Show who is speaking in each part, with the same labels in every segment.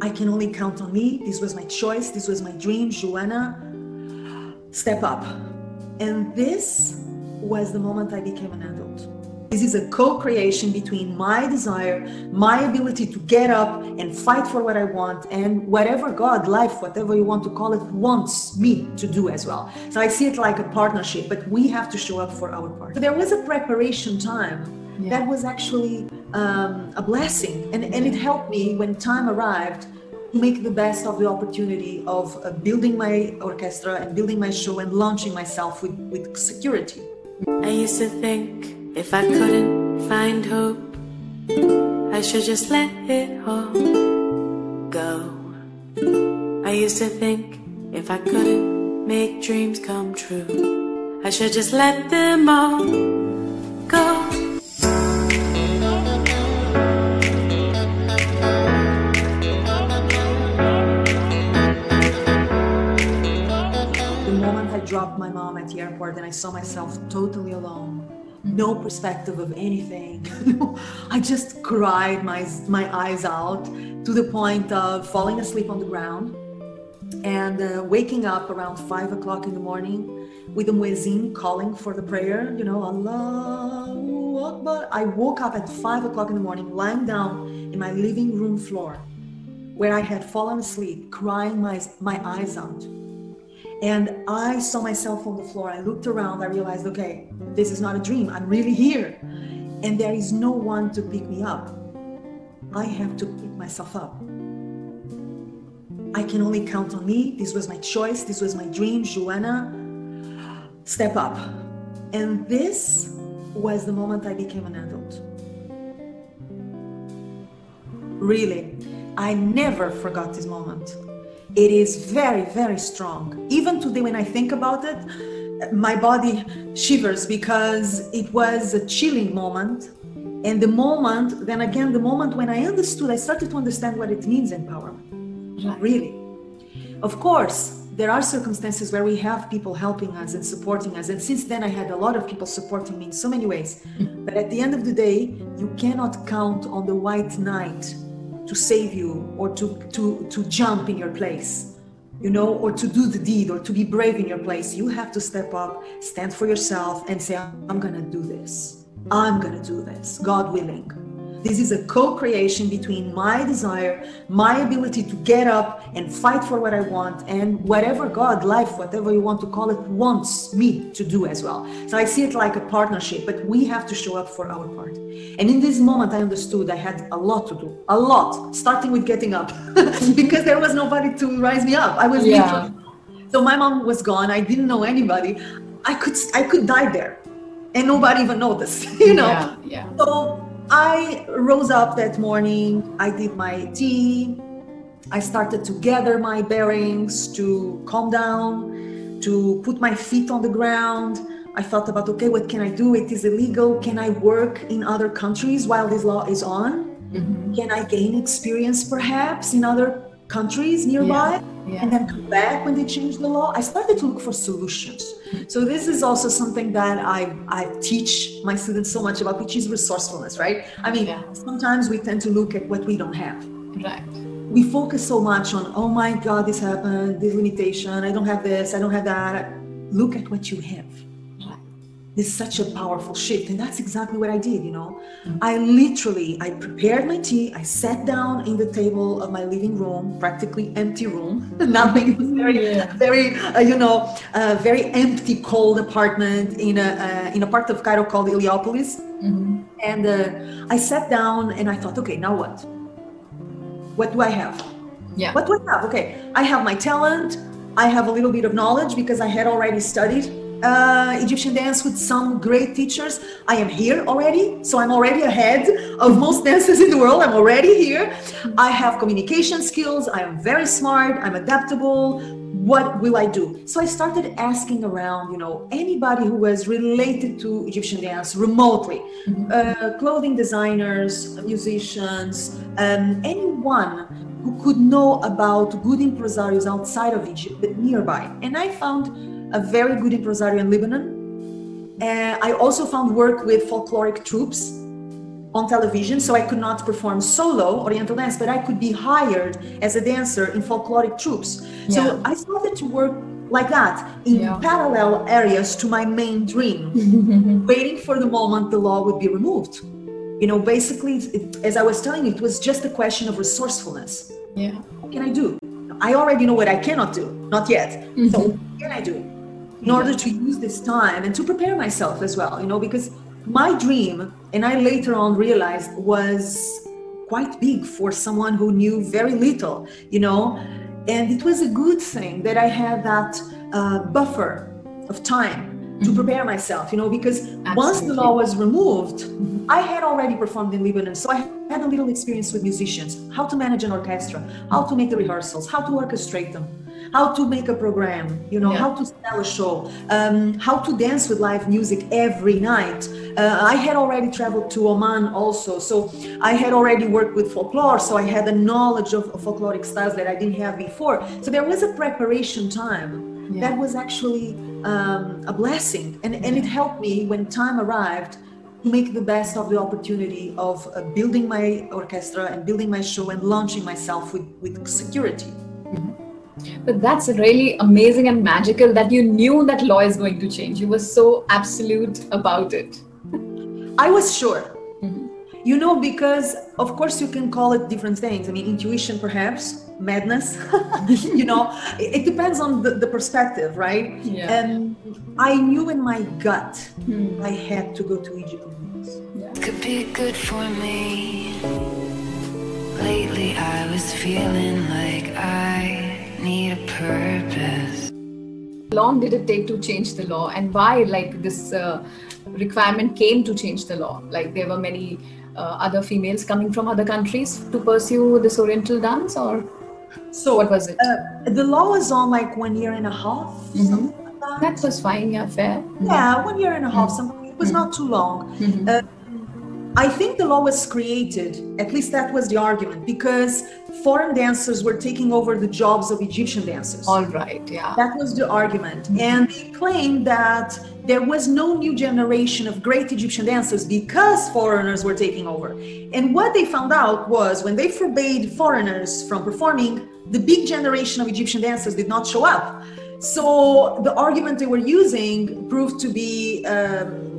Speaker 1: I can only count on me. This was my choice. This was my dream. Joana, step up. And this was the moment I became an adult. This is a co creation between my desire, my ability to get up and fight for what I want, and whatever God, life, whatever you want to call it, wants me to do as well. So I see it like a partnership, but we have to show up for our part. So there was a preparation time yeah. that was actually um, a blessing, and, and it helped me when time arrived to make the best of the opportunity of uh, building my orchestra and building my show and launching myself with, with security.
Speaker 2: I used to think if I couldn't find hope, I should just let it all go. I used to think if I couldn't make dreams come true, I should just let them all go.
Speaker 1: Dropped my mom at the airport and I saw myself totally alone. No perspective of anything. I just cried my, my eyes out to the point of falling asleep on the ground and uh, waking up around five o'clock in the morning with the muezzin calling for the prayer, you know, Allah Akbar. I woke up at five o'clock in the morning, lying down in my living room floor where I had fallen asleep, crying my, my eyes out and I saw myself on the floor. I looked around. I realized, okay, this is not a dream. I'm really here. And there is no one to pick me up. I have to pick myself up. I can only count on me. This was my choice. This was my dream. Joana, step up. And this was the moment I became an adult. Really, I never forgot this moment it is very, very strong. Even today, when I think about it, my body shivers because it was a chilling moment. And the moment, then again, the moment when I understood, I started to understand what it means empowerment. Right. Really. Of course, there are circumstances where we have people helping us and supporting us. And since then, I had a lot of people supporting me in so many ways. Mm. But at the end of the day, you cannot count on the white knight to save you or to to to jump in your place you know or to do the deed or to be brave in your place you have to step up stand for yourself and say i'm gonna do this. I'm gonna do this god willing this is a co creation between my desire, my ability to get up and fight for what I want, and whatever God, life, whatever you want to call it, wants me to do as well. So I see it like a partnership, but we have to show up for our part. And in this moment, I understood I had a lot to do, a lot, starting with getting up, because there was nobody to rise me up. I was yeah. So my mom was gone. I didn't know anybody. I could I could die there, and nobody even noticed. You know.
Speaker 3: Yeah. yeah.
Speaker 1: So I rose up that morning, I did my tea, I started to gather my bearings, to calm down, to put my feet on the ground. I thought about, okay, what can I do? It is illegal. Can I work in other countries while this law is on? Mm-hmm. Can I gain experience perhaps in other countries nearby? Yeah yeah. and then come back when they change the law. I started to look for solutions. So this is also something that I, I teach my students so much about, which is resourcefulness, right? I mean, yeah. sometimes we tend to look at what we don't have.
Speaker 3: Right.
Speaker 1: We focus so much on, oh my God, this happened, this limitation, I don't have this, I don't have that. Look at what you have is such a powerful shift and that's exactly what i did you know? I literally i prepared my tea i sat down in the table of my living room practically empty room. Nothing very yeah. very uh, you know uh, very empty cold apartment in a uh, in a part of cairo called Heliopolis mm-hmm. and uh, i sat down and i thought okay now what? What do i have?
Speaker 3: Yeah.
Speaker 1: What do i have? Okay i have my talent i have a little bit of knowledge because i had already studied uh, Egyptian dance with some great teachers. I am here already, so I'm already ahead of most dancers in the world. I'm already here. I have communication skills. I am very smart. I'm adaptable. What will I do? So I started asking around, you know, anybody who was related to Egyptian dance remotely, mm-hmm. uh, clothing designers, musicians, um, anyone who could know about good impresarios outside of Egypt but nearby. And I found a very good impresario in Lebanon. Uh, I also found work with folkloric troupes on television, so I could not perform solo Oriental dance, but I could be hired as a dancer in folkloric troupes. So I started to work like that in
Speaker 3: Yeah.
Speaker 1: parallel areas to my main dream, waiting for the moment the law would be removed. You know, basically, it, as I was telling you, it was just a question of resourcefulness.
Speaker 3: Yeah.
Speaker 1: What can I do? I already know what I cannot do, not yet. So, what can I do in order to use this time and to prepare myself as well? You know, because my dream, and I later on realized, was quite big for someone who knew very little, you know, and it was a good thing that I had that uh, buffer of time to prepare myself, you know, because once the law was removed, I had already performed in Lebanon, so I had a little experience with musicians, how to manage an orchestra, how to make the rehearsals, how to orchestrate them, how to make a program, you know,
Speaker 3: Yeah.
Speaker 1: how to sell a show, um, how to dance with live music every night. Uh, I had already traveled to Oman also, so I had already worked with folklore, so I had a knowledge of, of folkloric styles that I didn't have before. So there was a preparation time
Speaker 3: Yeah.
Speaker 1: that was actually um, a blessing, and, and it helped me when time arrived to make the best of the opportunity of uh, building my orchestra and building my show and launching myself with, with security.
Speaker 3: But that's really amazing and magical that you knew that law is going to change. You were so absolute about it.
Speaker 1: I was sure. Mm-hmm. You know, because of course you can call it different things. I mean, intuition, perhaps, madness. you know, it, it depends on the, the perspective, right?
Speaker 3: Yeah.
Speaker 1: And I knew in my gut hmm. I had to go to Egypt. and
Speaker 4: could be good for me. Lately, I was feeling like I need a purpose.
Speaker 3: long did it take to change the law and why like this uh, requirement came to change the law like there were many uh, other females coming from other countries to pursue this oriental dance or
Speaker 1: So,
Speaker 3: what was it
Speaker 1: Uh, the law was on like one year and a half, something like that.
Speaker 3: that was fine yeah fair
Speaker 1: Yeah, one year and a half. Something. It was not too long. I think the law was created. At least that was the argument because foreign dancers were taking over the jobs of Egyptian dancers.
Speaker 3: all right yeah
Speaker 1: That was the argument. And they claimed that there was no new generation of great Egyptian dancers because foreigners were taking over. And what they found out was when they forbade foreigners from performing, the big generation of Egyptian dancers did not show up. So the argument they were using proved to be um,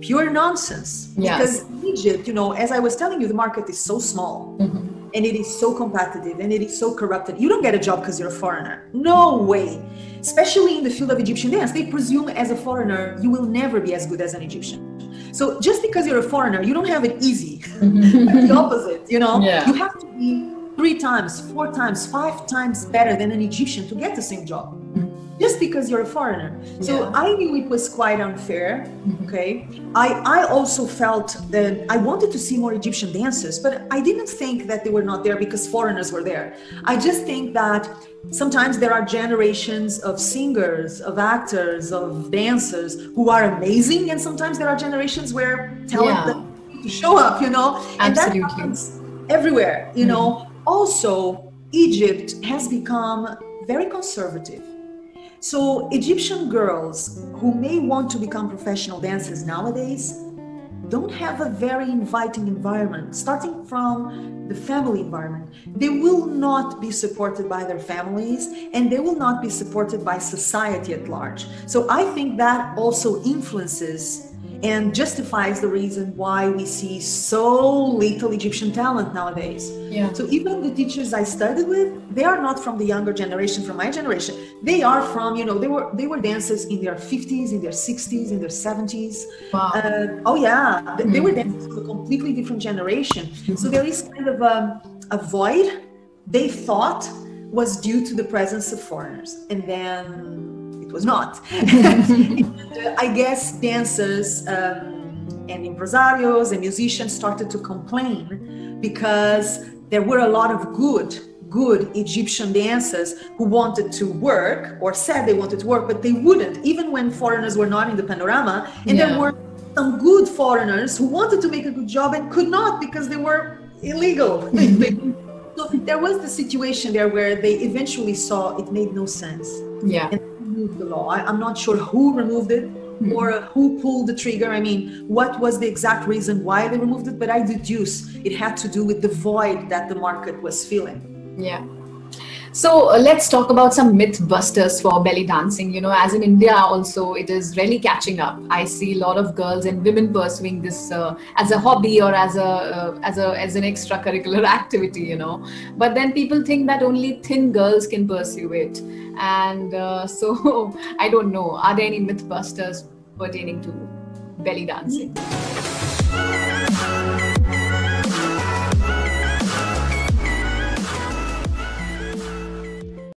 Speaker 1: pure nonsense.
Speaker 3: Yes.
Speaker 1: Because Egypt, you know, as I was telling you, the market is so small mm-hmm. and it is so competitive and it is so corrupted. You don't get a job because you're a foreigner. No way. Especially in the field of Egyptian dance, they presume as a foreigner you will never be as good as an Egyptian. So just because you're a foreigner, you don't have it easy. Mm-hmm. the opposite, you know.
Speaker 3: Yeah.
Speaker 1: You have to be three times, four times, five times better than an Egyptian to get the same job. Mm-hmm. Just because you're a foreigner. So
Speaker 3: Yeah.
Speaker 1: I knew it was quite unfair. Mm-hmm. Okay. I, I also felt that I wanted to see more Egyptian dancers, but I didn't think that they were not there because foreigners were there. I just think that sometimes there are generations of singers, of actors, of dancers who are amazing, and sometimes there are generations where talent
Speaker 3: Yeah.
Speaker 1: to show up, you know? And that
Speaker 3: Absolutely.
Speaker 1: happens everywhere, you mm-hmm. know. Also, Egypt has become very conservative. So, Egyptian girls who may want to become professional dancers nowadays don't have a very inviting environment, starting from the family environment. They will not be supported by their families and they will not be supported by society at large. So, I think that also influences and justifies the reason why we see so little Egyptian talent nowadays.
Speaker 3: Yeah.
Speaker 1: So even the teachers I studied with, they are not from the younger generation, from my generation. They are from, you know, they were they were dancers in their 50s, in their 60s, in their 70s.
Speaker 3: Wow.
Speaker 1: Uh, oh yeah, They- they were dancers of a completely different generation. So there is kind of a, a void they thought was due to the presence of foreigners, and then it was not. and, uh, I guess dancers um, and impresarios and musicians started to complain because there were a lot of good good Egyptian dancers who wanted to work or said they wanted to work, but they wouldn't, even when foreigners were not in the panorama. And
Speaker 3: Yeah.
Speaker 1: there were some good foreigners who wanted to make a good job and could not because they were illegal. so there was the situation there where they eventually saw it made no sense
Speaker 3: yeah
Speaker 1: and removed the law. I, I'm not sure who removed it,
Speaker 3: Hmm.
Speaker 1: or who pulled the trigger. I mean, what was the exact reason why they removed it? But I deduce it had to do with the void that the market was feeling.
Speaker 3: Yeah. So uh, let's talk about some myth busters for belly dancing. You know, as in India, also it is really catching up. I see a lot of girls and women pursuing this uh, as a hobby or as a uh, as a as an extracurricular activity. You know, but then people think that only thin girls can pursue it, and uh, so I don't know. Are there any myth busters pertaining to belly dancing?